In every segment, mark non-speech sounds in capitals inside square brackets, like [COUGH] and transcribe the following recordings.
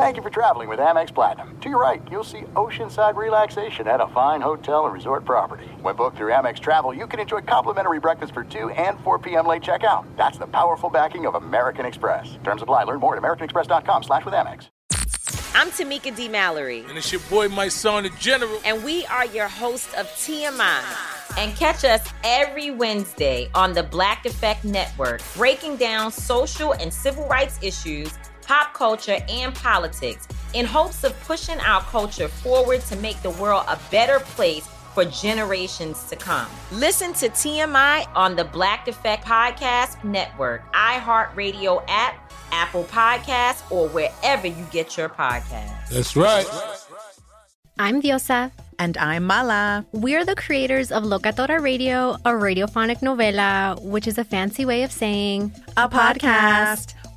Thank you for traveling with Amex Platinum. To your right, you'll see oceanside relaxation at a fine hotel and resort property. When booked through Amex Travel, you can enjoy complimentary breakfast for 2 and 4 p.m. late checkout. That's the powerful backing of American Express. Terms apply. Learn more at americanexpress.com slash with Amex. I'm Tamika D. Mallory. And it's your boy, Mysonne, the General. And we are your hosts of TMI. And catch us every Wednesday on the Black Effect Network, breaking down social and civil rights issues pop culture, and politics in hopes of pushing our culture forward to make the world a better place for generations to come. Listen to TMI on the Black Effect Podcast Network, iHeartRadio app, Apple Podcasts, or wherever you get your podcasts. That's right. I'm Diosa. And I'm Mala. We're the creators of Locatora Radio, a radiophonic novela, which is a fancy way of saying a, a podcast. podcast.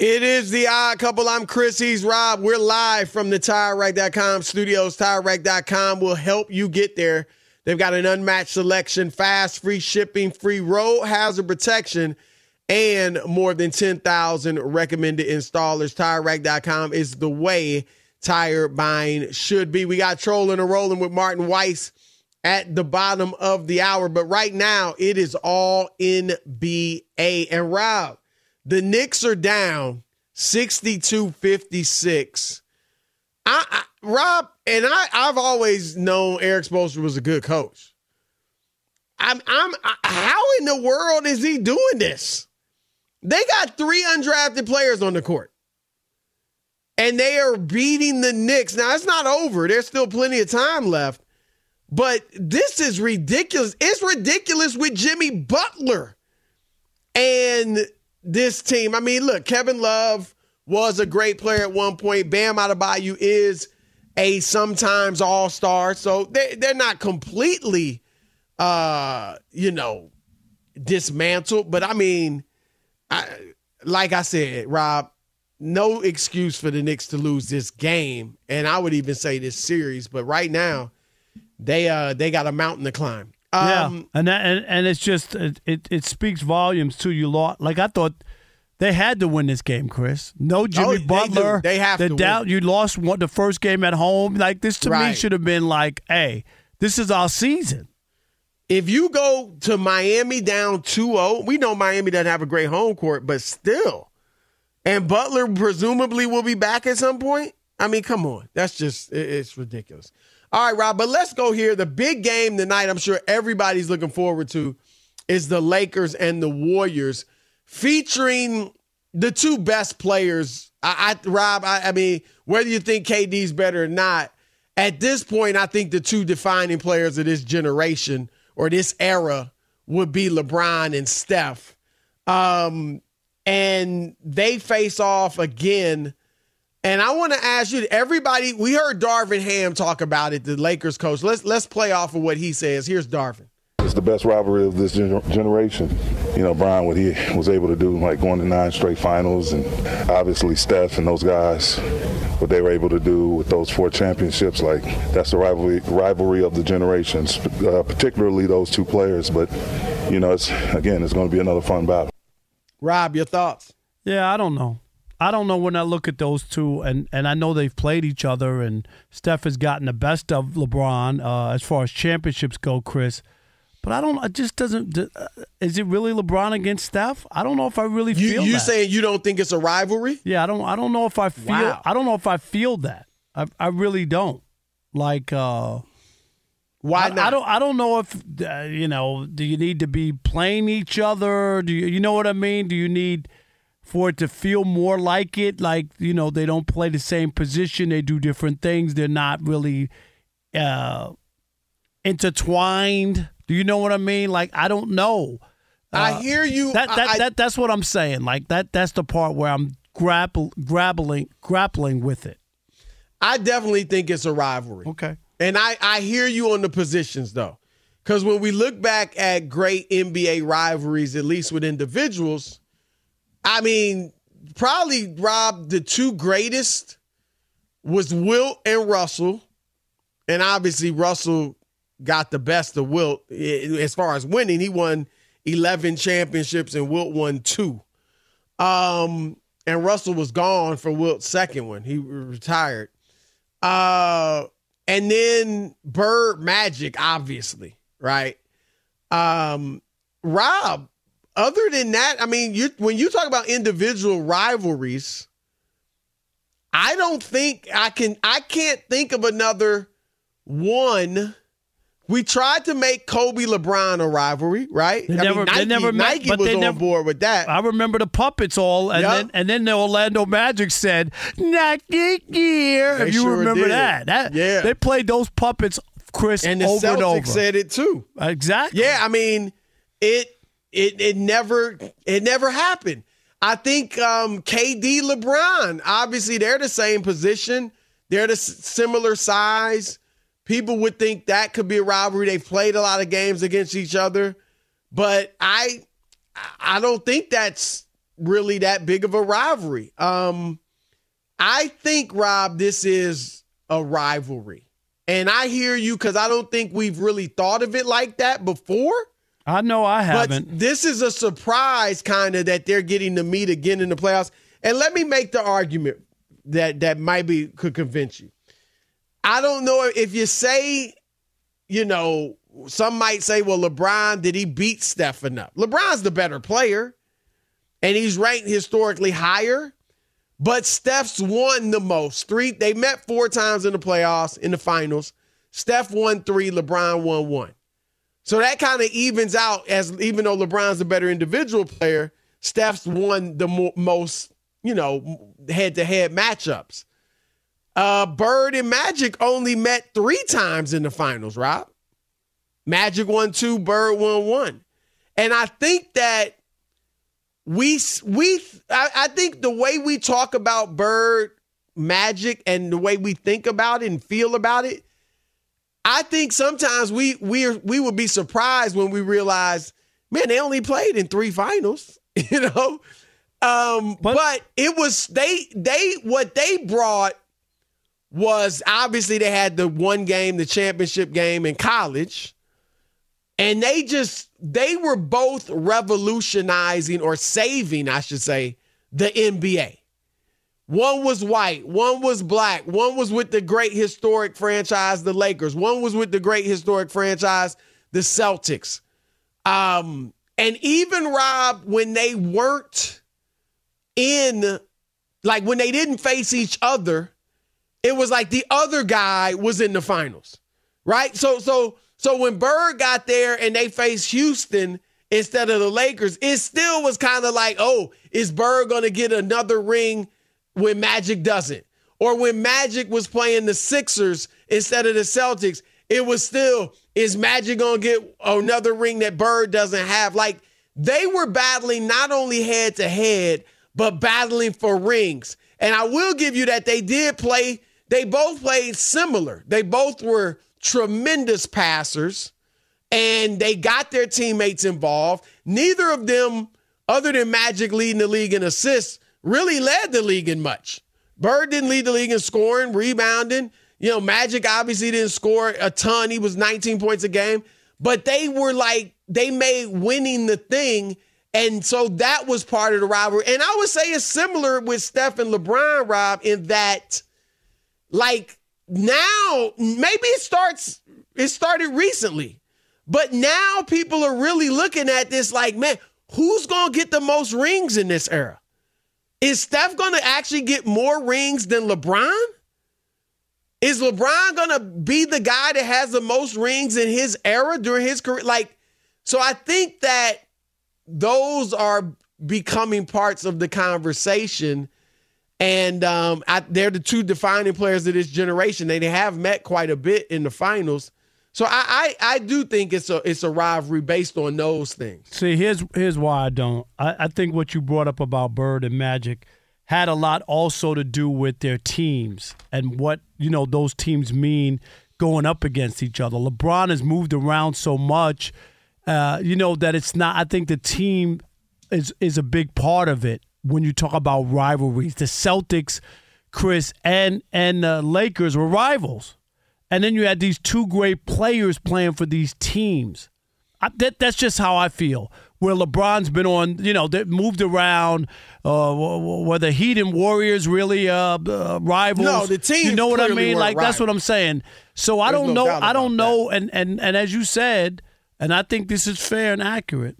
It is the odd couple. I'm Chris. He's Rob. We're live from the TireRack.com studios. TireRack.com will help you get there. They've got an unmatched selection, fast, free shipping, free road hazard protection, and more than 10,000 recommended installers. TireRack.com is the way tire buying should be. We got trolling and rolling with Martin Weiss at the bottom of the hour, but right now it is all NBA. And Rob, the Knicks are down 62 56. I, I, Rob, and I, I've always known Erik Spoelstra was a good coach. I'm, I'm, I, how in the world is he doing this? They got three undrafted players on the court, and they are beating the Knicks. Now it's not over. There's still plenty of time left, but this is ridiculous. It's ridiculous with Jimmy Butler, and this team. I mean, look, Kevin Love was a great player at one point. Bam out of Adebayo is a sometimes all star, so they they're not completely, uh, you know, dismantled. But I mean, I, like I said, Rob, no excuse for the Knicks to lose this game, and I would even say this series. But right now, they uh they got a mountain to climb. Um, yeah, and that, and, and it's just it, it, it speaks volumes to you lot. Like I thought they had to win this game, Chris. No Jimmy oh, Butler. They, they have the to. Doubt win. you lost one, the first game at home. Like this to right. me should have been like, hey, this is our season. If you go to Miami down 2-0, we know Miami doesn't have a great home court, but still. And Butler presumably will be back at some point. I mean, come on. That's just it's ridiculous. All right, Rob, but let's go here. The big game tonight, I'm sure everybody's looking forward to, is the Lakers and the Warriors, featuring the two best players. I, I Rob, I, I mean, whether you think KD's better or not, at this point, I think the two defining players of this generation or this era would be LeBron and Steph. Um, and they face off again and I want to ask you, everybody, we heard Darvin Ham talk about it, the Lakers coach. Let's let's play off of what he says. Here's Darvin. It's the best rivalry of this generation. You know, Bron, what he was able to do, like going to nine straight finals, and obviously Steph and those guys, what they were able to do with those four championships. Like that's the rivalry rivalry of the generations, uh, particularly those two players. But you know, it's again, it's going to be another fun battle. Rob, your thoughts? Yeah, I don't know. I don't know when I look at those two, and, and I know they've played each other, and Steph has gotten the best of LeBron uh, as far as championships go, Chris. But I don't. It just doesn't. Uh, is it really LeBron against Steph? I don't know if I really you, feel. You that. saying you don't think it's a rivalry? Yeah, I don't. I don't know if I feel. Wow. I don't know if I feel that. I I really don't. Like. uh Why I, not? I don't. I don't know if uh, you know. Do you need to be playing each other? Do you? You know what I mean? Do you need for it to feel more like it? Like you know, they don't play the same position. They do different things. They're not really uh intertwined. Do you know what I mean? Like I don't know. I Uh, hear you. That that, I- that that's what I'm saying. Like that that's the part where I'm grapple grappling grappling with it. I definitely think it's a rivalry. Okay. And I, I hear you on the positions though. Because when we look back at great NBA rivalries, at least with individuals, I mean, probably Rob, the two greatest was Wilt and Russell. And obviously Russell got the best of Wilt as far as winning. He won 11 championships and Wilt won two. Um, and Russell was gone for Wilt's second one. He retired. Uh, and then Bird Magic, obviously, right? Um, Rob, other than that, I mean, you when you talk about individual rivalries, I don't think I can I can't think of another one. We tried to make Kobe LeBron a rivalry, right? They I never, mean, Nike, they never met, Nike was they on never, board with that. I remember the puppets all, and Yep. then and then the Orlando Magic said Nike gear. They If you sure remember that, that Yeah. they played those puppets, Chris, and the over Celtics and over. said it too. exactly. Yeah, I mean, it it it never it never happened. I think um, KD, LeBron, obviously they're the same position. They're the s- similar size. People would think that could be a rivalry. They've played a lot of games against each other, but I I don't think that's really that big of a rivalry. Um, I think Rob, this is a rivalry, and I hear you because I don't think we've really thought of it like that before. I know I haven't. But this is a surprise, kind of, that they're getting to meet again in the playoffs. And let me make the argument that that might be could convince you. I don't know if you say, you know, some might say, well, LeBron did he beat Steph enough? LeBron's the better player, and he's ranked historically higher. But Steph's won the most. Three. They met four times in the playoffs in the finals. Steph won three. LeBron won one. So that kind of evens out as even though LeBron's a better individual player, Steph's won the mo- most, you know, head to head matchups. Uh, Bird and Magic only met three times in the finals, Rob. Magic won two, Bird won one. And I think that we, we, I, I think the way we talk about Bird, Magic, and the way we think about it and feel about it, I think sometimes we we we would be surprised when we realize, man, they only played in three finals, [LAUGHS] you know. Um, but, it was they they what they brought was obviously they had the one game, the championship game in college, and they just they were both revolutionizing or saving, I should say, the NBA. One was white, one was black, one was with the great historic franchise, the Lakers, one was with the great historic franchise, the Celtics. Um, and even Rob, when they weren't in, like when they didn't face each other, it was like the other guy was in the finals, right? So, so, so when Bird got there and they faced Houston instead of the Lakers, it still was kind of like, oh, is Bird going to get another ring? When Magic doesn't. Or when Magic was playing the Sixers instead of the Celtics, it was still, is Magic going to get another ring that Bird doesn't have? Like they were battling not only head to head, but battling for rings. And I will give you that they did play, they both played similar. They both were tremendous passers and they got their teammates involved. Neither of them, other than Magic leading the league in assists, really led the league in much. Bird didn't lead the league in scoring, rebounding. You know, Magic obviously didn't score a ton. He was 19 points a game, but they were like they made winning the thing. And so that was part of the rivalry. And I would say it's similar with Steph and LeBron, Rob, in that, like, now maybe it starts, it started recently, but now people are really looking at this like, man, who's going to get the most rings in this era? Is Steph going to actually get more rings than LeBron? Is LeBron going to be the guy that has the most rings in his era during his career? Like, so I think that those are becoming parts of the conversation. And um, I, they're the two defining players of this generation. They, they have met quite a bit in the finals. So I, I, I do think it's a it's a rivalry based on those things. See, here's here's why I don't. I, I think what you brought up about Bird and Magic had a lot also to do with their teams and what you know those teams mean going up against each other. LeBron has moved around so much, uh, you know that it's not. I think the team is is a big part of it when you talk about rivalries. The Celtics, Chris, and and the Lakers were rivals. And then you had these two great players playing for these teams. I, that, that's just how I feel. Where LeBron's been on, you know, they moved around. Uh, were the Heat and Warriors really uh, uh, rivals? No, the team. You know what I mean? Like that's what I'm saying. So I There's don't no know. I don't know. And and and as you said, and I think this is fair and accurate,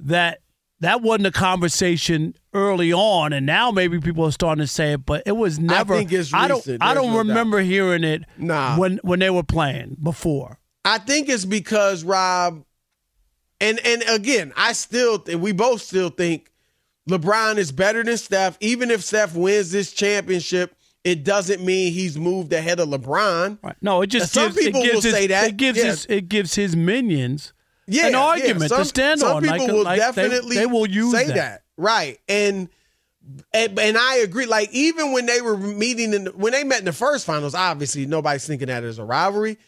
that that wasn't a conversation early on, and now maybe people are starting to say it, but it was never. I think it's recent. I don't. I don't no doubt. remember hearing it. Nah. When when they were playing before. I think it's because Rob, and and again, I still we both still think LeBron is better than Steph. Even if Steph wins this championship, it doesn't mean he's moved ahead of LeBron. Right. No, it just Some people it gives will his, say that. It gives Yeah. his it gives his minions yeah, an yeah. argument Some- to stand some on. people like, will like definitely they, will use say that. that. right? And, and and I agree. Like even when they were meeting in the, when they met in the first finals, obviously nobody's thinking that as a rivalry.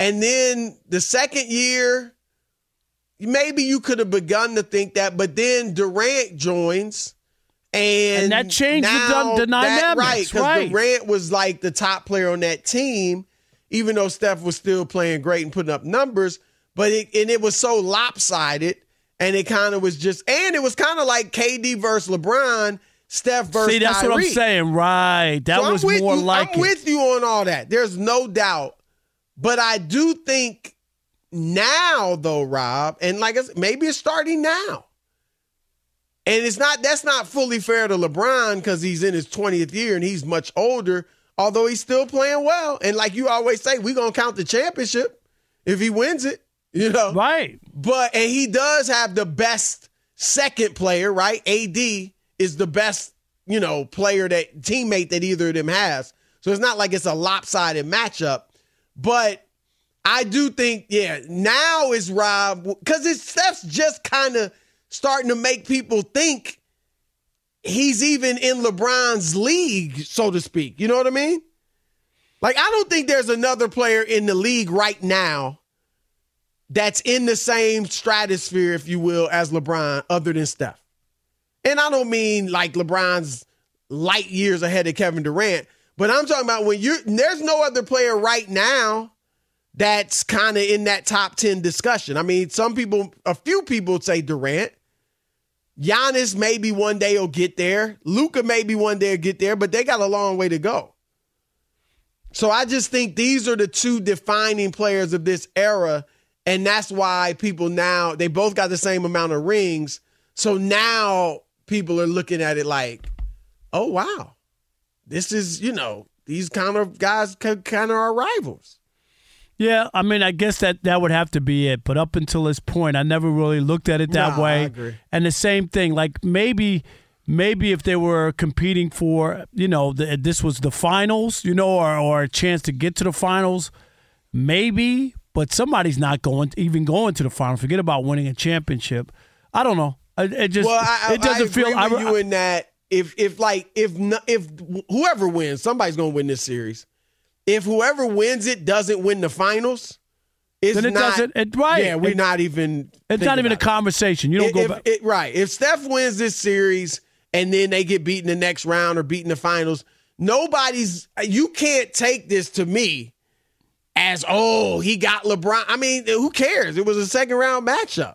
And then the second year, maybe you could have begun to think that, but then Durant joins. And, And that changed the the that- dynamics, right? Because right. Durant was like the top player on that team, even though Steph was still playing great and putting up numbers. But it and it was so lopsided, and it kind of was just, and it was kind of like KD versus LeBron, Steph versus See, that's what I'm saying. Right. That So was with more you, like I'm it. with you on all that. There's no doubt. But I do think now, though, Rob, and like I said, maybe it's starting now. And it's not that's not fully fair to LeBron because he's in his 20th year and he's much older, although he's still playing well. And like you always say, we're gonna count the championship if he wins it, [LAUGHS] you know. Right. But and he does have the best second player, right? AD is the best, you know, player that teammate that either of them has. So it's not like it's a lopsided matchup. But I do think, yeah, now is Rob because it's Steph's just kind of starting to make people think he's even in LeBron's league, so to speak. You know what I mean? Like, I don't think there's another player in the league right now that's in the same stratosphere, if you will, as LeBron, other than Steph. And I don't mean like LeBron's light years ahead of Kevin Durant, but I'm talking about when you're there's no other player right now that's kind of in that top 10 discussion. I mean, some people, a few people say Durant. Giannis maybe one day will get there. Luka maybe one day will get there, but they got a long way to go. So I just think these are the two defining players of this era. And that's why people now, they both got the same amount of rings. So now people are looking at it like, oh, wow. This is, you know, these kind of guys kind of are rivals. Yeah, I mean, I guess that that would have to be it. But up until this point, I never really looked at it that I way. agree. And the same thing, like maybe, maybe if they were competing for, you know, the, this was the finals, you know, or or a chance to get to the finals, maybe. But somebody's not going, even going to the finals. Forget about winning a championship. I don't know. It, it just, well, I, it doesn't I feel. I, you in that if if like if if whoever wins, somebody's gonna win this series. If whoever wins it doesn't win the finals, it's Then it not, doesn't- it- right. Yeah, we're It- not even. it's not even a conversation. You don't If- go if- back. it- right. If Steph wins this series and then they get beaten the next round or beaten the finals, nobody's you can't take this to me as oh he got LeBron. I mean, who cares? It was a second round matchup.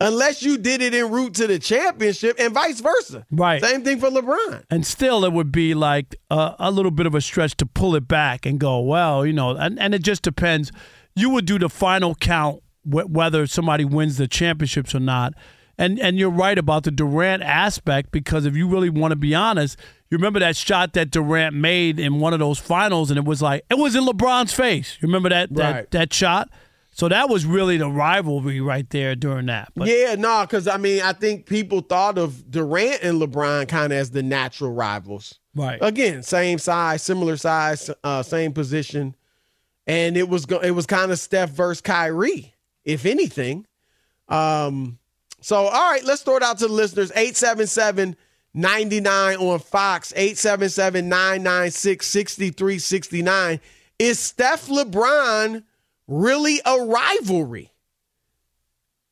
Unless you did it en route to the championship and vice versa. Right. Same thing for LeBron. And still, it would be like a, a little bit of a stretch to pull it back and go, well, you know, and, and it just depends. You would do the final count wh- whether somebody wins the championships or not. And and you're right about the Durant aspect because if you really want to be honest, you remember that shot that Durant made in one of those finals, and it was like it was in LeBron's face. You remember that that, Right. that shot? So that was really the rivalry right there during that. But yeah, no, because I mean, I think people thought of Durant and LeBron kind of as the natural rivals. Right. Again, same size, similar size, uh, same position, and it was go- it was kind of Steph versus Kyrie, if anything. Um, so all right, let's throw it out to the listeners. 877 99 on Fox, 877 996 6369. Is Steph LeBron really a rivalry?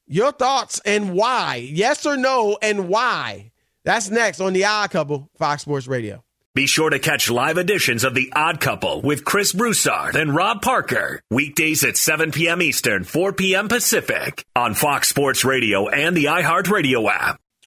Your thoughts and why? Yes or no, and why? That's next on the Odd Couple, Fox Sports Radio. Be sure to catch live editions of The Odd Couple with Chris Broussard and Rob Parker. Weekdays at 7 p.m. Eastern, 4 p.m. Pacific on Fox Sports Radio and the iHeartRadio app.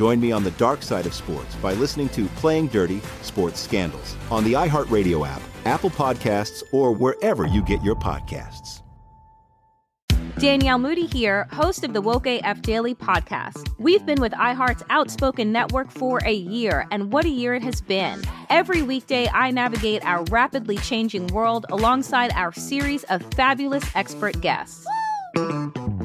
Join me on the dark side of sports by listening to Playing Dirty Sports Scandals on the iHeartRadio app, Apple Podcasts, or wherever you get your podcasts. Danielle Moody here, host of the Woke AF Daily podcast. We've been with iHeart's Outspoken Network for a year, and what a year it has been. Every weekday, I navigate our rapidly changing world alongside our series of fabulous expert guests.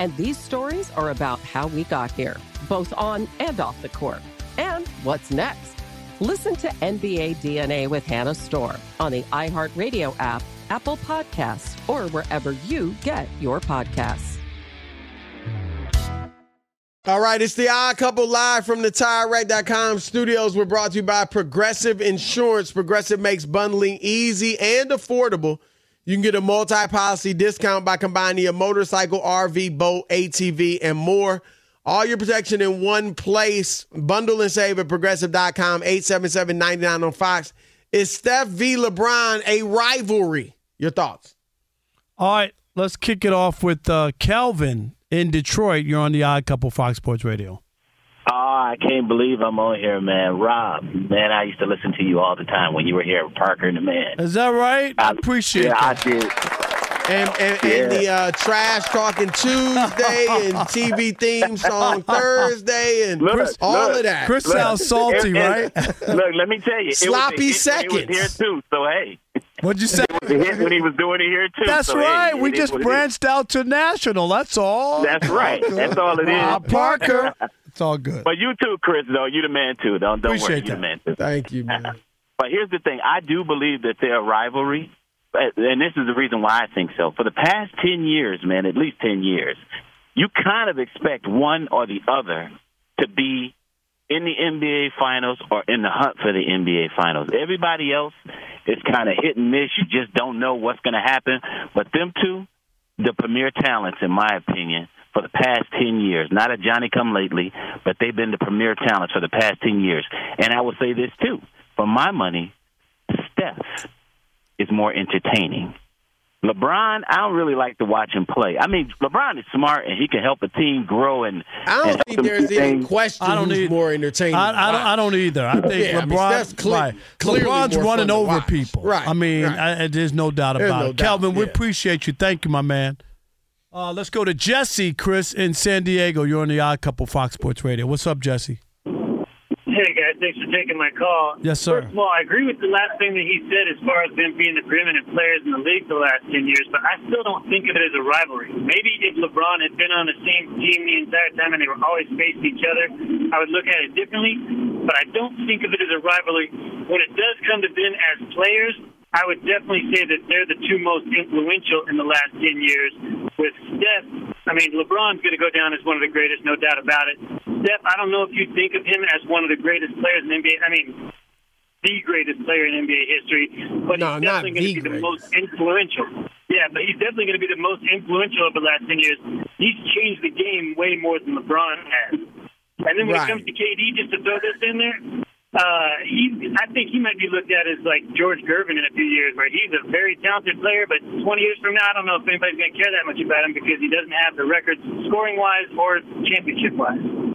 And these stories are about how we got here, both on and off the court. And what's next? Listen to NBA DNA with Hannah Storm on the iHeartRadio app, Apple Podcasts, or wherever you get your podcasts. All right, it's the Odd Couple live from the TireRack.com studios. We're brought to you by Progressive Insurance. Progressive makes bundling easy and affordable. You can get a multi-policy discount by combining your motorcycle, RV, boat, ATV, and more. All your protection in one place. Bundle and save at progressive.com, 877-99 on Fox. Is Steph v. LeBron a rivalry? Your thoughts? All right, let's kick it off with uh, Kelvin in Detroit. You're on the Odd Couple Fox Sports Radio. Oh, I can't believe I'm on here, man. Rob, man, I used to listen to you all the time when you were here with Parker and the man. Is that right? I appreciate it. yeah, that. I did. And, and, and the uh, trash talking Tuesday and [LAUGHS] TV theme song [LAUGHS] Thursday and Look, all look, of that. Chris Look, sounds salty, and- right? Look, let me tell you, Sloppy it was when He was here too, so hey, What'd you say? it was a hit when he was doing it here too. That's so, right. we just what it is. branched out to national. That's all. That's right. That's all it is. Rob Parker. It's all good. But you too, Chris. Though you the man too. Don't don't worry, Appreciate you the man too. Thank you, man. [LAUGHS] But here's the thing: I do believe that they're a rivalry, uh, and this is the reason why I think so. For the past ten years, man, at least ten years, you kind of expect one or the other to be in the NBA Finals or in the hunt for the NBA Finals. Everybody else is kind of hit and miss. You just don't know what's going to happen. But them two, the premier talents, in my opinion, for the past 10 years. Not a Johnny come lately, but they've been the premier talents for the past 10 years. And I will say this, too. For my money, Steph is more entertaining. LeBron, I don't really like to watch him play. I mean, LeBron is smart and he can help a team grow and. I don't and think there's any things. question I don't need- more entertaining. I, I, don't, I don't either. I think Yeah, I mean, LeBron, Steph's cle- right. LeBron's running over watch. people. Right, I mean, right. I, there's no doubt There's about no it. doubt, Calvin, we appreciate you. Thank you, my man. Uh, let's go to Jesse, Chris, in San Diego. You're on the Odd Couple Fox Sports Radio. What's up, Jesse? Guys, thanks for taking my call. Yes, sir. First of all, I agree with the last thing that he said as far as them being the preeminent players in the league the last ten years, but I still don't think of it as a rivalry. Maybe if LeBron had been on the same team the entire time and they were always facing each other, I would look at it differently. But I don't think of it as a rivalry. When it does come to them as players, I would definitely say that they're the two most influential in the last 10 years. With Steph, I mean, LeBron's going to go down as one of the greatest, no doubt about it. Steph, I don't know if you think of him as one of the greatest players in NBA. I mean, the greatest player in NBA history, but No, he's definitely going to be the most influential. Yeah, but he's definitely going to be the most influential over the last 10 years. He's changed the game way more than LeBron has. And then when Right. it comes to KD, just to throw this in there, uh, he, I think he might be looked at as like George Gervin in a few years, where he's a very talented player, but 20 years from now, I don't know if anybody's going to care that much about him because he doesn't have the records scoring wise or championship wise.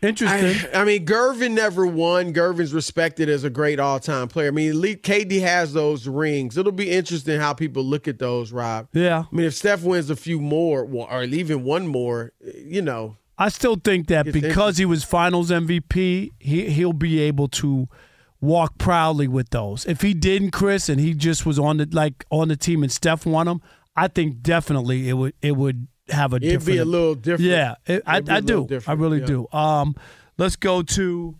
Interesting. I, I mean, Gervin never won. Gervin's respected as a great all-time player. I mean, elite KD has those rings. It'll be interesting how people look at those, Rob. Yeah. I mean, if Steph wins a few more, or even one more, you know, I still think that because he was Finals MVP, he he'll be able to walk proudly with those. If he didn't, Chris, and he just was on the like on the team and Steph won him, I think definitely it would it would have a it'd different. be a little different. Yeah, it, I, It'd I do. I really yeah. do. Um, let's go to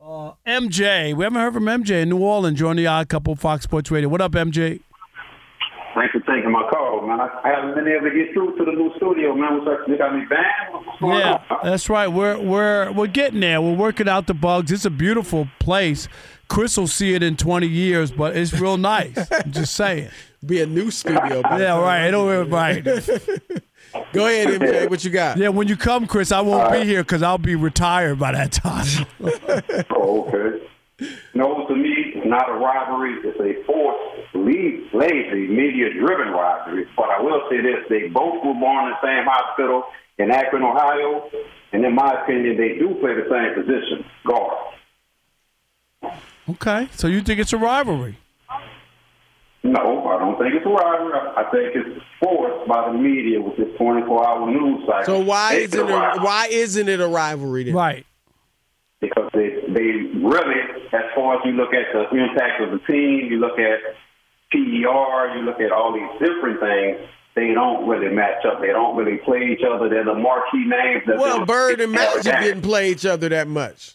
uh, MJ. We haven't heard from MJ in New Orleans. You're the Odd Couple Fox Sports Radio. What up, MJ? Thanks for taking my call, man. I, I haven't been able to get through to the new studio, man. What's up? You got me banned? Yeah, on? that's right. We're we're we're getting there. We're working out the bugs. It's a beautiful place. Chris will see it in 20 years, but it's real nice. [LAUGHS] I'm just saying. Be a new studio. Yeah, right. It'll get right. Go ahead, MJ. What you got? Yeah, when you come, Chris, I won't be uh, here because I'll be retired by that time. [LAUGHS] Oh, okay. No, to me, it's not a rivalry. It's a forced, le- lazy, media-driven rivalry. But I will say this: they both were born in the same hospital in Akron, Ohio, and in my opinion, they do play the same position, guard. okay, so you think it's a rivalry? No, I don't think it's a rivalry. I I think it's forced by the media with this 24-hour news cycle. So why It's isn't it? rivalry. Why isn't it a rivalry then? Right. because they they really, as far as you look at the impact of the team, you look at PER, you look at all these different things. They don't really match up. They don't really play each other. They're the marquee names. that Well, they'll- Bird and Magic Yeah, didn't play each other that much.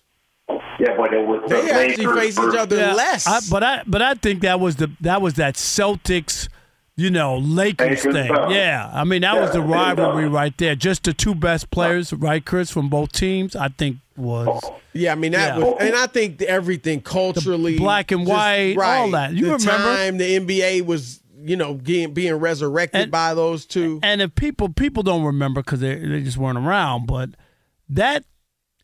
Yeah, but it was the They actually Lakers face each other Yeah, less. I, but I but I think that was the that was that Celtics, you know, Lakers Lakers thing. stuff. Yeah, I mean that was the Yeah, they rivalry right there. Just the two best players, right, Chris, from both teams. I think was oh. Yeah, I mean that Yeah. was, and I think everything culturally, black and just- white, right, all that. You the remember? time the NBA was, you know, being being resurrected by those two. And if people people don't remember because they they just weren't around, but that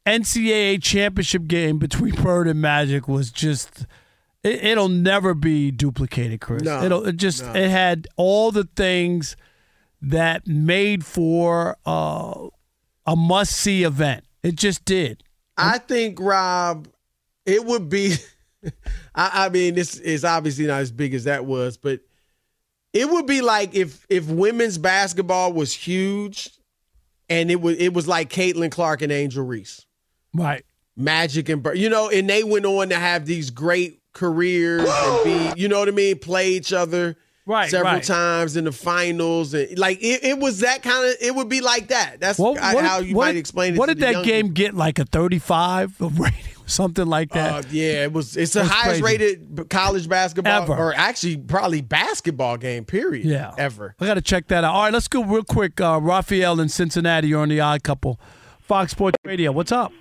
NCAA championship game between [LAUGHS] Bird and Magic was just. It, it'll never be duplicated, Chris. No, it'll it just no. it had all the things that made for uh, a must see event. It just did. I think Rob, it would be. [LAUGHS] I, I mean, this is obviously not as big as that was, but it would be like if if women's basketball was huge, and it was it was like Caitlin Clark and Angel Reese, Right. Magic and you know, and they went on to have these great careers and be, you know what I mean, play each other Right, several right. times in the finals, and like it, it was that kind of. It would be like that. That's What, how what how you what might explain it. What did that game get? Like a thirty-five of [LAUGHS] rating, something like that. Uh, yeah, it was. It's the That's highest crazy. rated college basketball, Ever. or actually probably basketball game. Period. Yeah. ever. I got to check that out. All right, let's go real quick. Uh, Raphael in Cincinnati, you're on the Odd Couple, Fox Sports Radio. What's up?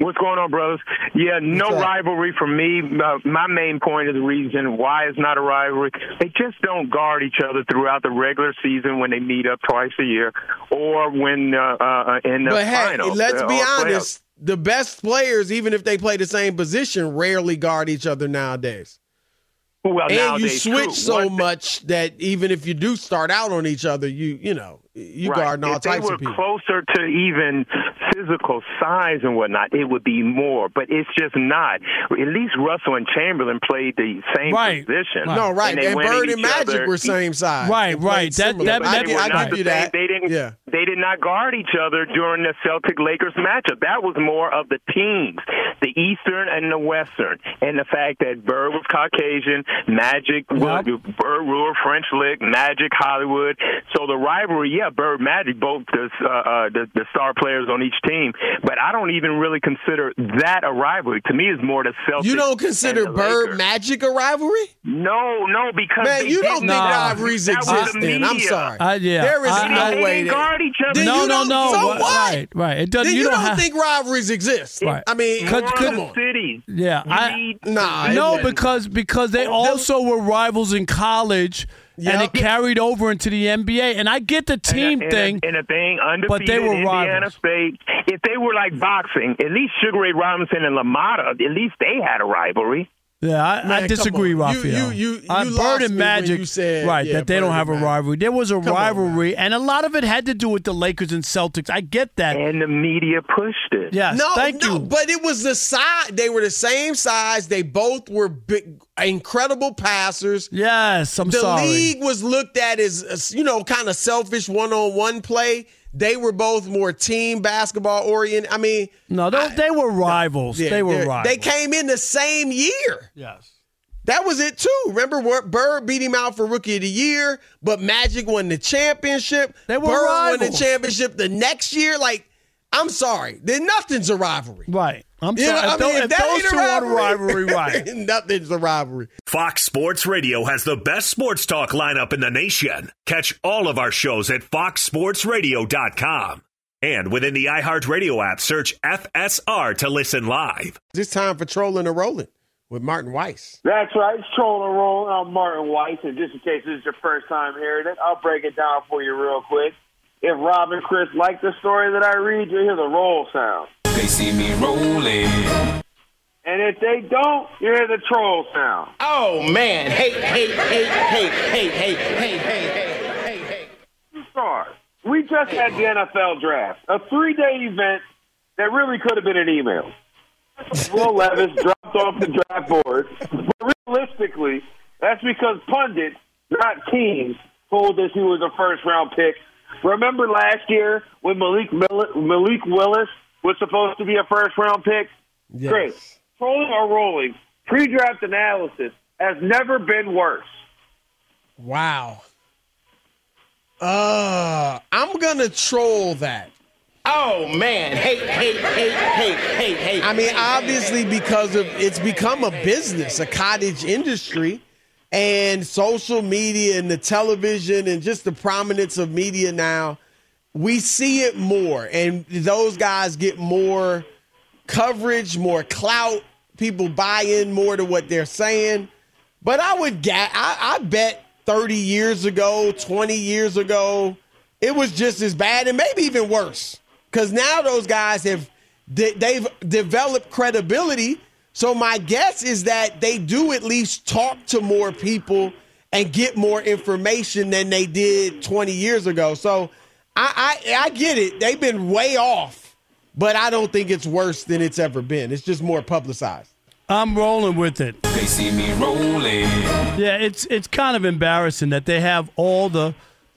What's going on, brothers? Yeah, no rivalry for me. Uh, my main point of the reason why it's not a rivalry, they just don't guard each other throughout the regular season when they meet up twice a year, or when uh, uh, in the But hey, finals. let's uh, be or playoffs. honest. The best players, even if they play the same position, rarely guard each other nowadays. Well, and you switch true. so One much that even if you do start out on each other, you you know you Right. guard all if they types were of people. closer to even physical size and whatnot, it would be more. But it's just not. At least Russell and Chamberlain played the same Right. position. No, right. they And Bird and Magic other. were same size. Right, right. That- similar. that- I, that- I not give you the that. They didn't. Yeah. They did not guard each other during the Celtic Lakers matchup. That was more of the teams, the Eastern and the Western, and the fact that Bird was Caucasian, Magic, was Bird Ruhr, French Lick, Magic, Hollywood. So the rivalry, yeah, Bird, Magic, both the, uh, uh, the the star players on each team. But I don't even really consider that a rivalry. To me, it's more the Celtics. You don't consider and the Bird Lakers. Magic a rivalry? No, no, because Man, you don't didn't- think rivalries exist the then. I'm sorry. Uh, yeah. There is I- no I- way didn't that- guard each other. Then no, you no, don't- no. So What- what? Right, right. It doesn't. Then you, you don't, have, think rivalries exist? Right. I mean, Could- More could- of the cities. Yeah, I need- Nah, no, because because they also were rivals in college, and it carried over into the NBA. And I get the team and a, thing, and a, and a thing undefeated but they were Indiana rivals. State. If they were like boxing, at least Sugar Ray Robinson and LaMotta, at least they had a rivalry. Yeah, I, Man, I disagree, on. You- Raphael. you- you- Uh, you Bird and Magic, you said- right? yeah, that they don't have a rivalry. There was a Come on, rivalry, and a lot of it had to do with the Lakers and Celtics. I get that. And the media pushed it. Yes, no, thank no, you. but it was the size. They were the same size. They both were big, incredible passers. Yes, I'm the sorry. league was looked at as, as, you know, kind of selfish one-on-one play. They were both more team basketball oriented. I mean, No, they, they were rivals. yeah, they were rivals. They came in the same year. Yes. That was it too. Remember, what Bird beat him out for Rookie of the Year, but Magic won the championship. They were Bird won the championship the next year. Like, I'm sorry, then nothing's a rivalry. Right. I'm You sorry. know, I mean, if if that those ain't a two are the rivalry, [LAUGHS] right? nothing's a rivalry. Fox Sports Radio has the best sports talk lineup in the nation. Catch all of our shows at foxsportsradio.com. And within the iHeartRadio app, search FSR to listen live. It's time for trolling and rolling with Martin Weiss. That's right. It's Trolling and Rolling. I'm Martin Weiss, and just in case this is your first time hearing it, I'll break it down for you real quick. If Rob and Chris like the story that I read, you'll hear the roll sound. They see me rolling. And if they don't, you hear the troll sound. Oh man, hey, hey, hey, hey, hey, hey, hey, hey, hey. hey. Stars. We just had the NFL draft, a three-day event that really could have been an email. Will Levis dropped off the draft board, but realistically, that's because pundits, not teams, told us he was a first-round pick. Remember last year when Malik Mill- Malik Willis was supposed to be a first-round pick? Yes. Great. Trolling or rolling, pre-draft analysis has never been worse. Wow. Uh, I'm gonna troll that. Oh man, hey, hey, hey, hey, hey, hey. I mean, obviously because of it's become a business, a cottage industry, and social media and the television and just the prominence of media now, we see it more, and those guys get more coverage, more clout. People buy in more to what they're saying. But I would get, I, I bet 30 years ago, 20 years ago, it was just as bad and maybe even worse. Because now those guys have, they've developed credibility. So my guess is that they do at least talk to more people and get more information than they did 20 years ago. So I, I, I get it. They've been way off, but I don't think it's worse than it's ever been. It's just more publicized. I'm rolling with it. They see me rolling. Yeah, it's it's kind of embarrassing that they have all the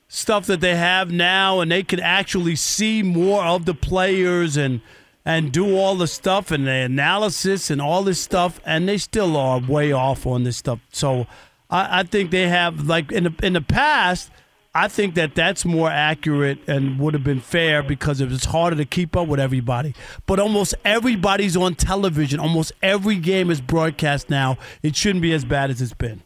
stuff that they have now, and they can actually see more of the players and and do all the stuff and the analysis and all this stuff, and they still are way off on this stuff. So I, I think they have like in the in the past. I think that that's more accurate and would have been fair because it was harder to keep up with everybody. But almost everybody's on television. Almost every game is broadcast now. It shouldn't be as bad as it's been.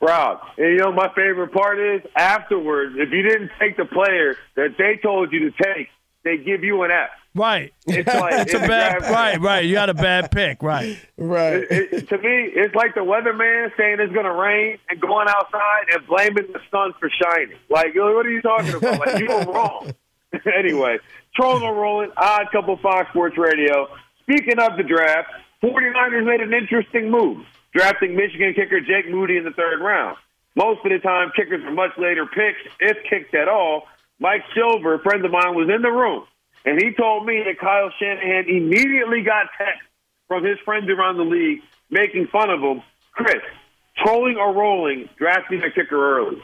Rob, and you know my favorite part is afterwards, if you didn't take the player that they told you to take, they give you an F. Right. It's like it's a bad right, right. You got a bad pick, right. Right. It, it, to me, it's like the weatherman saying it's going to rain and going outside and blaming the sun for shining. Like, what are you talking about? Like, you were wrong. [LAUGHS] anyway, trolling and rolling, odd couple Fox Sports Radio. Speaking of the draft, 49ers made an interesting move, drafting Michigan kicker Jake Moody in the third round. Most of the time, kickers are much later picks, if kicked at all. Mike Silver, a friend of mine, was in the room and he told me that Kyle Shanahan immediately got text from his friends around the league making fun of him. Chris, trolling or rolling, drafting a kicker early.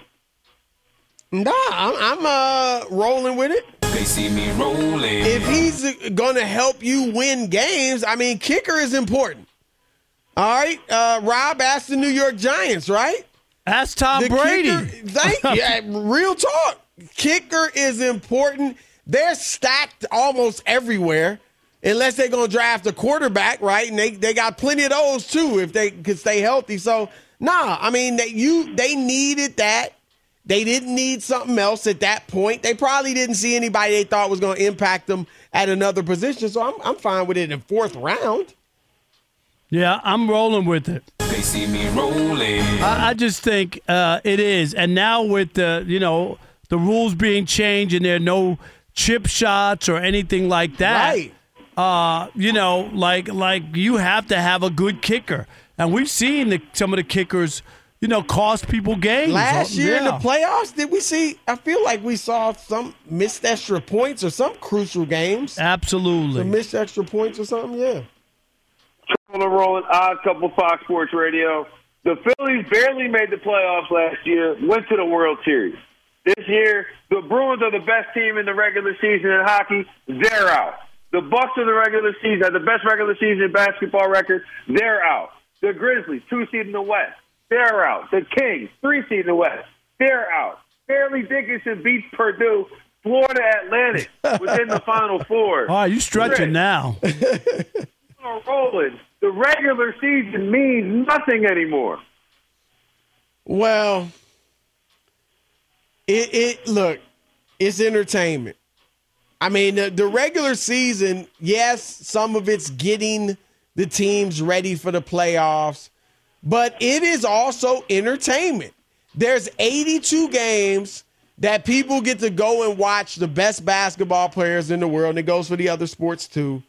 Nah, I'm, I'm uh, rolling with it. They see me rolling. If he's going to help you win games, I mean, kicker is important. All right, uh, Rob asked the New York Giants, right? Ask Tom The Brady. kicker- thank you. [LAUGHS] Yeah, Real talk. Kicker is important. They're stacked almost everywhere, unless they're gonna draft a quarterback, right? And they, they got plenty of those too if they could stay healthy. So nah, I mean they you they needed that. They didn't need something else at that point. They probably didn't see anybody they thought was going to impact them at another position. So I'm I'm fine with it in fourth round. Yeah, I'm rolling with it. They see me rolling. I, I just think uh, it is, and now with the you know the rules being changed and there are no chip shots or anything like that. Right. Uh, you know, like like you have to have a good kicker, and we've seen the, some of the kickers, you know, cost people games Last year in the playoffs, did we see? I feel like we saw some missed extra points or some crucial games. Absolutely. Some missed extra points or something. Yeah. On a rolling odd couple Fox Sports Radio. The Phillies barely made the playoffs last year, went to the World Series. This year, the Bruins are the best team in the regular season in hockey. They're out. The Bucks are the regular season, have the best regular season basketball record. They're out. The Grizzlies, two seed in the West. They're out. The Kings, three seed in the West. They're out. Fairleigh Dickinson beats Purdue. Florida Atlantic [LAUGHS] was in the Final Four. All right, you stretching Chris, now. [LAUGHS] rolling. The regular season means nothing anymore. Well, it it look, it's entertainment. I mean, the, the regular season, yes, some of it's getting the teams ready for the playoffs, but it is also entertainment. There's 82 games that people get to go and watch the best basketball players in the world, and it goes for the other sports too.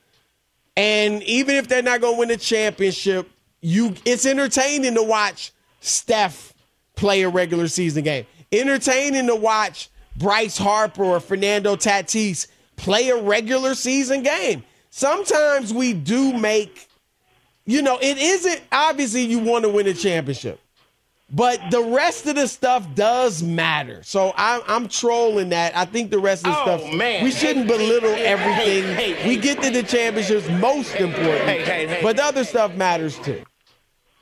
And even if they're not going to win a championship, you it's entertaining to watch Steph play a regular season game. Entertaining to watch Bryce Harper or Fernando Tatis play a regular season game. Sometimes we do make, you know, it isn't obviously you want to win a championship, but the rest of the stuff does matter. So I'm, I'm trolling that. I think the rest of the Oh, stuff, man. we shouldn't Hey, belittle hey, everything. hey, we get to the championships most important, but the other stuff matters too.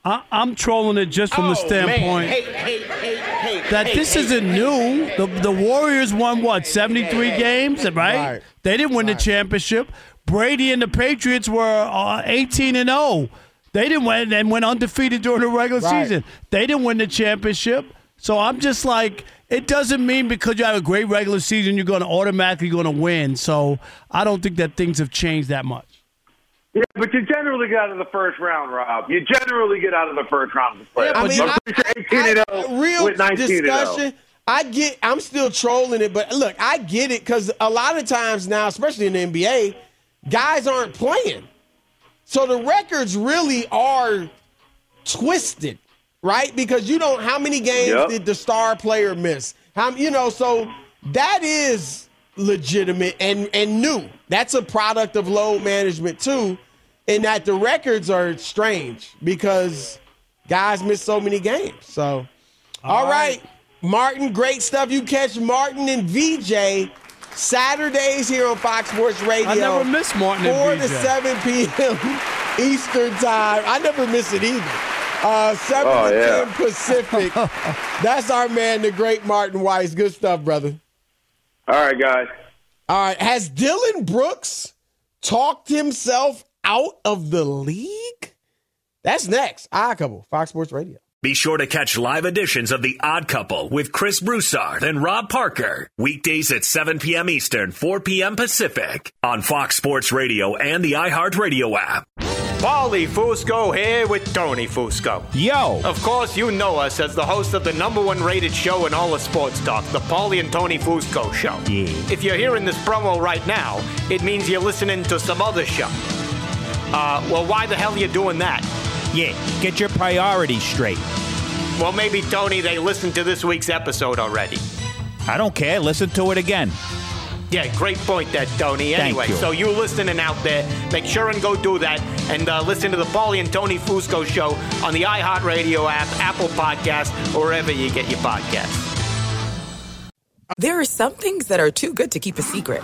I, I'm trolling it just from the Oh, standpoint Man. Hey, hey, hey, hey, that hey, this hey, isn't new. The the Warriors won what 73 games, right? Right. They didn't win the championship. Brady and the Patriots were uh, 18 and 0. They didn't win and went undefeated during the regular Right. season. They didn't win the championship. So I'm just like, it doesn't mean because you have a great regular season, you're going to automatically going to win. So I don't think that things have changed that much. Yeah, but you generally get out of the first round, Rob. You generally get out of the first round of the playoffs. I mean, I'm I- pretty sure 18 and I- 0 real with 19 and oh. 0. discussion. I get. I'm still trolling it, but look, I get it because a lot of times now, especially in the NBA, guys aren't playing. So the records really are twisted, right? Because you don't how many games Yep. did the star player miss? How you know, so that is legitimate and and new. That's a product of load management too, in that the records are strange because guys miss so many games. So all right. Martin, great stuff. You catch Martin and VJ Saturdays here on Fox Sports Radio. I never miss Martin and 4 to 7 p.m. [LAUGHS] Eastern time. I never miss it either. Uh, 7 Oh, to yeah. 10 Pacific. [LAUGHS] That's our man, the great Martin Weiss. Good stuff, brother. All right, guys. All right. Has Dillon Brooks talked himself out of the league? That's next. I couple. Fox Sports Radio. Be sure to catch live editions of The Odd Couple with Chris Broussard and Rob Parker. Weekdays at 7 p.m. Eastern, 4 p.m. Pacific on Fox Sports Radio and the iHeartRadio app. Paulie Fusco here with Tony Fusco. Yo! Of course, you know us as the host of the number one rated show in all of sports talk, the Paulie and Tony Fusco Show. Yeah. If you're hearing this promo right now, it means you're listening to some other show. Uh, well, why the hell are you doing that? Yeah, get your priorities straight. Well, maybe, Tony, they listened to this week's episode already. I don't care. Listen to it again. Yeah, great point there, Tony. Thank Anyway, you. so you listening out there, make sure and go do that and uh, listen to the Paulie and Tony Fusco show on the iHeartRadio app, Apple Podcast, or wherever you get your podcasts. There are some things that are too good to keep a secret.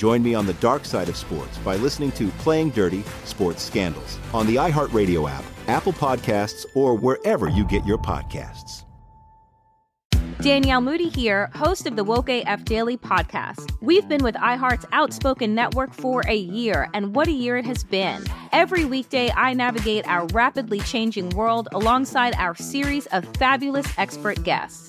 Join me on the dark side of sports by listening to Playing Dirty Sports Scandals on the iHeartRadio app, Apple Podcasts, or wherever you get your podcasts. Danielle Moody here, host of the Woke AF Daily podcast. We've been with iHeart's Outspoken Network for a year, and what a year it has been. Every weekday, I navigate our rapidly changing world alongside our series of fabulous expert guests.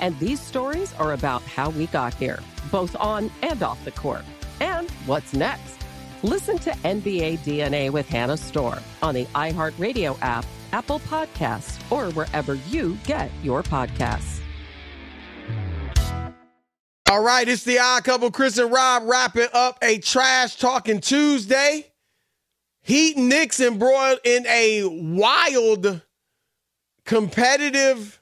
And these stories are about how we got here, both on and off the court. And what's next? Listen to NBA DNA with Hannah Storm on the iHeartRadio app, Apple Podcasts, or wherever you get your podcasts. All right, it's the odd couple, Chris and Rob wrapping up a trash talking Tuesday. Heat Knicks embroiled in a wild, competitive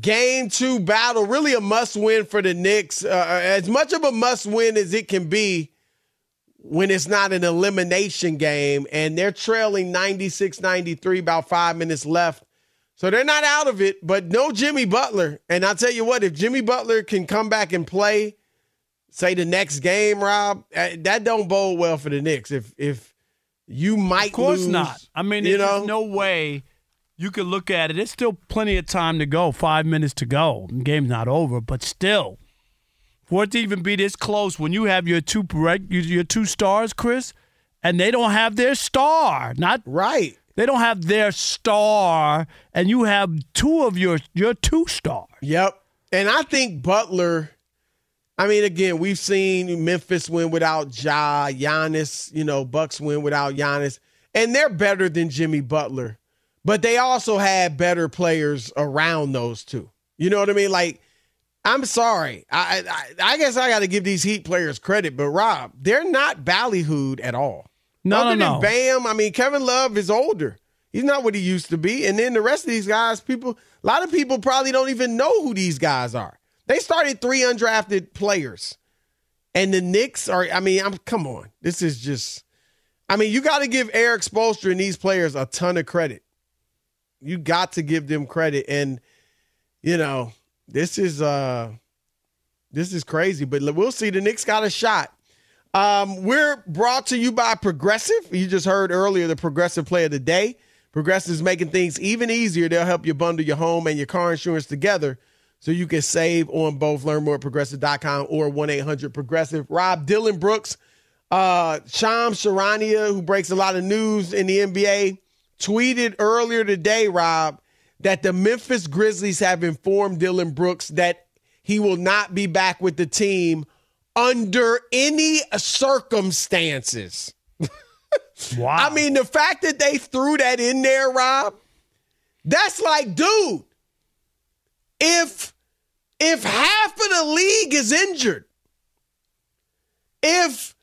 game two battle. Really a must win for the Knicks. Uh, as much of a must win as it can be when it's not an elimination game. And they're trailing 96 93, about five minutes left. So they're not out of it, but no Jimmy Butler. And I'll tell you what, if Jimmy Butler can come back and play, say the next game, Rob, uh, that don't bode well for the Knicks. If if you might, Of course lose, not. I mean, you there's know, no way you could look at it. There's still plenty of time to go. Five minutes to go. The game's not over, but still, for it to even be this close, when you have your two your two stars, Chris, and they don't have their star, not right. They don't have their star, and you have two of your your two stars. Yep. And I think Butler. I mean, again, we've seen Memphis win without Ja, Giannis. You know, Bucks win without Giannis, and they're better than Jimmy Butler. But they also had better players around those two. You know what I mean? Like, I'm sorry. I I, I guess I got to give these Heat players credit, but Rob, they're not ballyhooed at all. No, Other no, than no. Bam, I mean, Kevin Love is older. He's not what he used to be. And then the rest of these guys, people, a lot of people probably don't even know who these guys are. They started three undrafted players. And the Knicks are, I mean, I'm come on. This is just, I mean, you got to give Erik Spoelstra and these players a ton of credit. You got to give them credit. And, you know, this is uh this is crazy, but we'll see. The Knicks got a shot. Um, we're brought to you by Progressive. You just heard earlier the Progressive Play of the Day. Progressive is making things even easier. They'll help you bundle your home and your car insurance together so you can save on both. Learn more at progressive.com or 1 800 Progressive. Rob Dillon Brooks, uh, Shams Charania, who breaks a lot of news in the NBA, tweeted earlier today, Rob, that the Memphis Grizzlies have informed Dillon Brooks that he will not be back with the team under any circumstances. [LAUGHS] Wow. I mean, the fact that they threw that in there, Rob, that's like, dude, if if half of the league is injured, if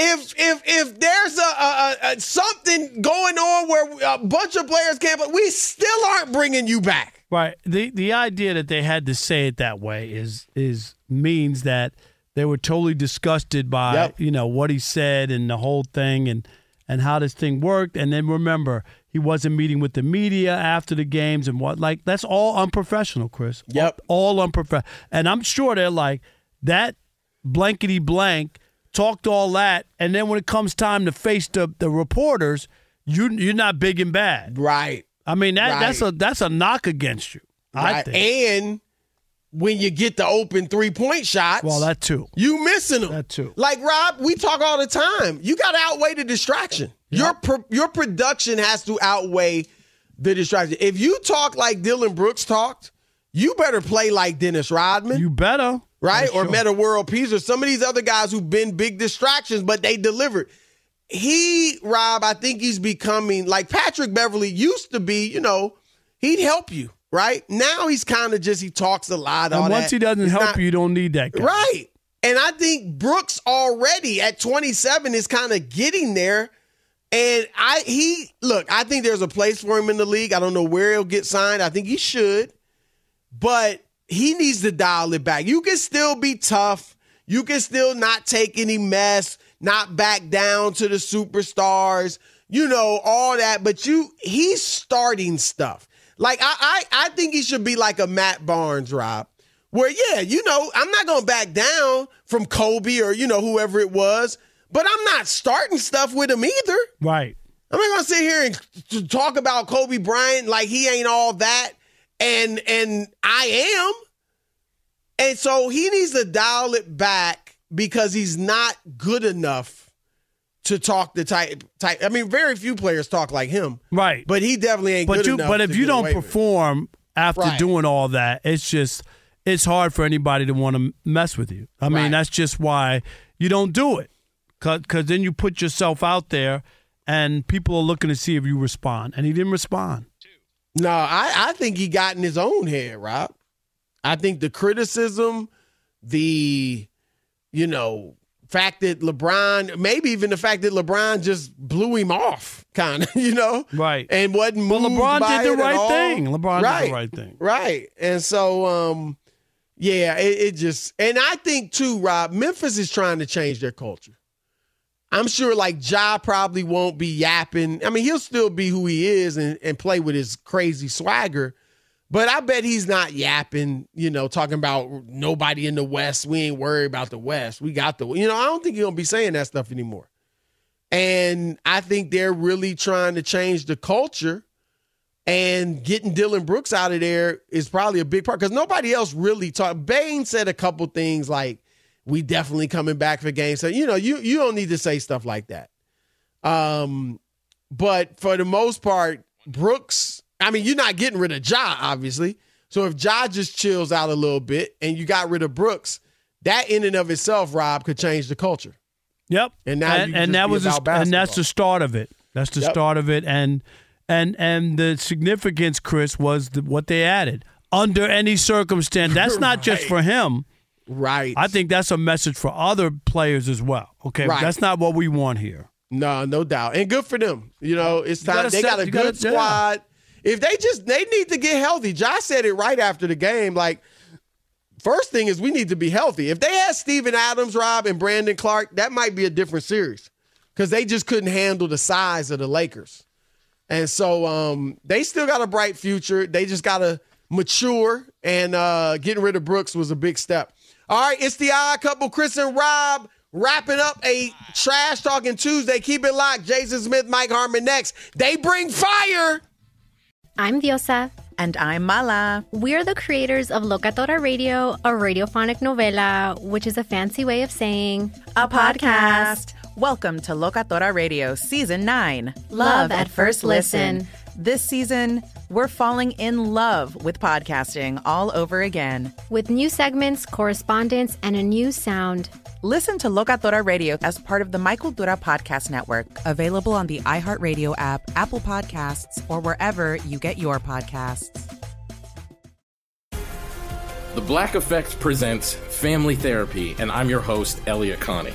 if if if there's a, a, a something going on where a bunch of players can't, but we still aren't bringing you back. Right. The the idea that they had to say it that way is is means that they were totally disgusted by Yep. you know what he said and the whole thing and and how this thing worked. And then remember, he wasn't meeting with the media after the games and what like that's all unprofessional, Chris. Yep. All, unprofessional. And I'm sure they're like that blankety blank talked all that, and then when it comes time to face the the reporters, you you're not big and bad. Right. I mean that that's a that's a knock against you. I Right. think. And when you get the open three point shots, Well, that too. you missing them. That too. Like Rob, we talk all the time. You got to outweigh the distraction. Your pro- your production has to outweigh the distraction. If you talk like Dillon Brooks talked, you better play like Dennis Rodman. You better. Right? For Or. Meta World Peace or some of these other guys who've been big distractions, but they delivered. He, Rob, I think he's becoming like Patrick Beverley used to be, you know, he'd help you, right? Now he's kind of just, he talks a lot. all And once that. he doesn't He's help not- you, you don't need that guy. Right. And I think Brooks already at 27 is kind of getting there. And I he look, I think there's a place for him in the league. I don't know where he'll get signed. I think he should. But he needs to dial it back. You can still be tough. You can still not take any mess, not back down to the superstars, you know, all that. But you he's starting stuff. Like I I, I think he should be like a Matt Barnes, Rob. Where, yeah, you know, I'm not going to back down from Kobe or, you know, whoever it was, but I'm not starting stuff with him either. Right. I'm not going to sit here and talk about Kobe Bryant like he ain't all that and and I am. And so he needs to dial it back because he's not good enough to talk the type type. I mean, very few players talk like him. Right. But he definitely ain't But good you enough. but if you don't away with it. perform after Right. doing all that, it's just it's hard for anybody to want to mess with you. I mean, Right. that's just why you don't do it. Cause, Cause then you put yourself out there and people are looking to see if you respond. And he didn't respond. No, I, I think he got in his own head, Rob. I think the criticism, the, you know, fact that LeBron, maybe even the fact that LeBron just blew him off, kind of, [LAUGHS] you know, right, and wasn't Well, moved LeBron by did the right thing. LeBron right. did the right thing. right? And so, um, yeah, it, it just, and I think too, Rob, Memphis is trying to change their culture. I'm sure like Ja probably won't be yapping. I mean, he'll still be who he is and, and play with his crazy swagger. But I bet he's not yapping, you know, talking about nobody in the West. We ain't worried about the West. We got the, you know, I don't think he's going to be saying that stuff anymore. And I think they're really trying to change the culture. And getting Dillon Brooks out of there is probably a big part because nobody else really talked. Bane said a couple things like, we definitely coming back for games. So, you know, you you don't need to say stuff like that. Um, but for the most part, Brooks, I mean, you're not getting rid of Ja, obviously. So if Ja just chills out a little bit and you got rid of Brooks, that in and of itself, Rob, could change the culture. Yep. And now and, and that was the, and that's the start of it. That's the Yep. start of it. And and and the significance, Chris, was the, what they added. Under any circumstance, that's not just [LAUGHS] for him. Right. I think that's a message for other players as well. Okay, Right. that's not what we want here. No, no doubt. And good for them. You know, it's time. gotta They set- got a good gotta- yeah. squad. If they just they need to get healthy. Josh said it right after the game. Like, first thing is we need to be healthy. If they had Steven Adams, Rob, and Brandon Clarke, that might be a different series. Because they just couldn't handle the size of the Lakers. And so um, they still got a bright future. They just gotta mature and uh, getting rid of Brooks was a big step. All right, it's the odd couple, Chris and Rob. Wrapping up a trash talking Tuesday. Keep it locked. Jason Smith, Mike Harmon next. They bring fire. I'm Diosa. And I'm Mala. We're the creators of Locatora Radio, a radiophonic novela, which is a fancy way of saying A podcast. Welcome to Locatora Radio Season 9 Love at First Listen. This season, we're falling in love with podcasting all over again. with new segments, correspondence, and a new sound. Listen to Locatora Radio as part of the My Cultura Podcast Network, available on the iHeartRadio app, Apple Podcasts, or wherever you get your podcasts. The Black Effect presents Family Therapy, and I'm your host, Elliott Connie.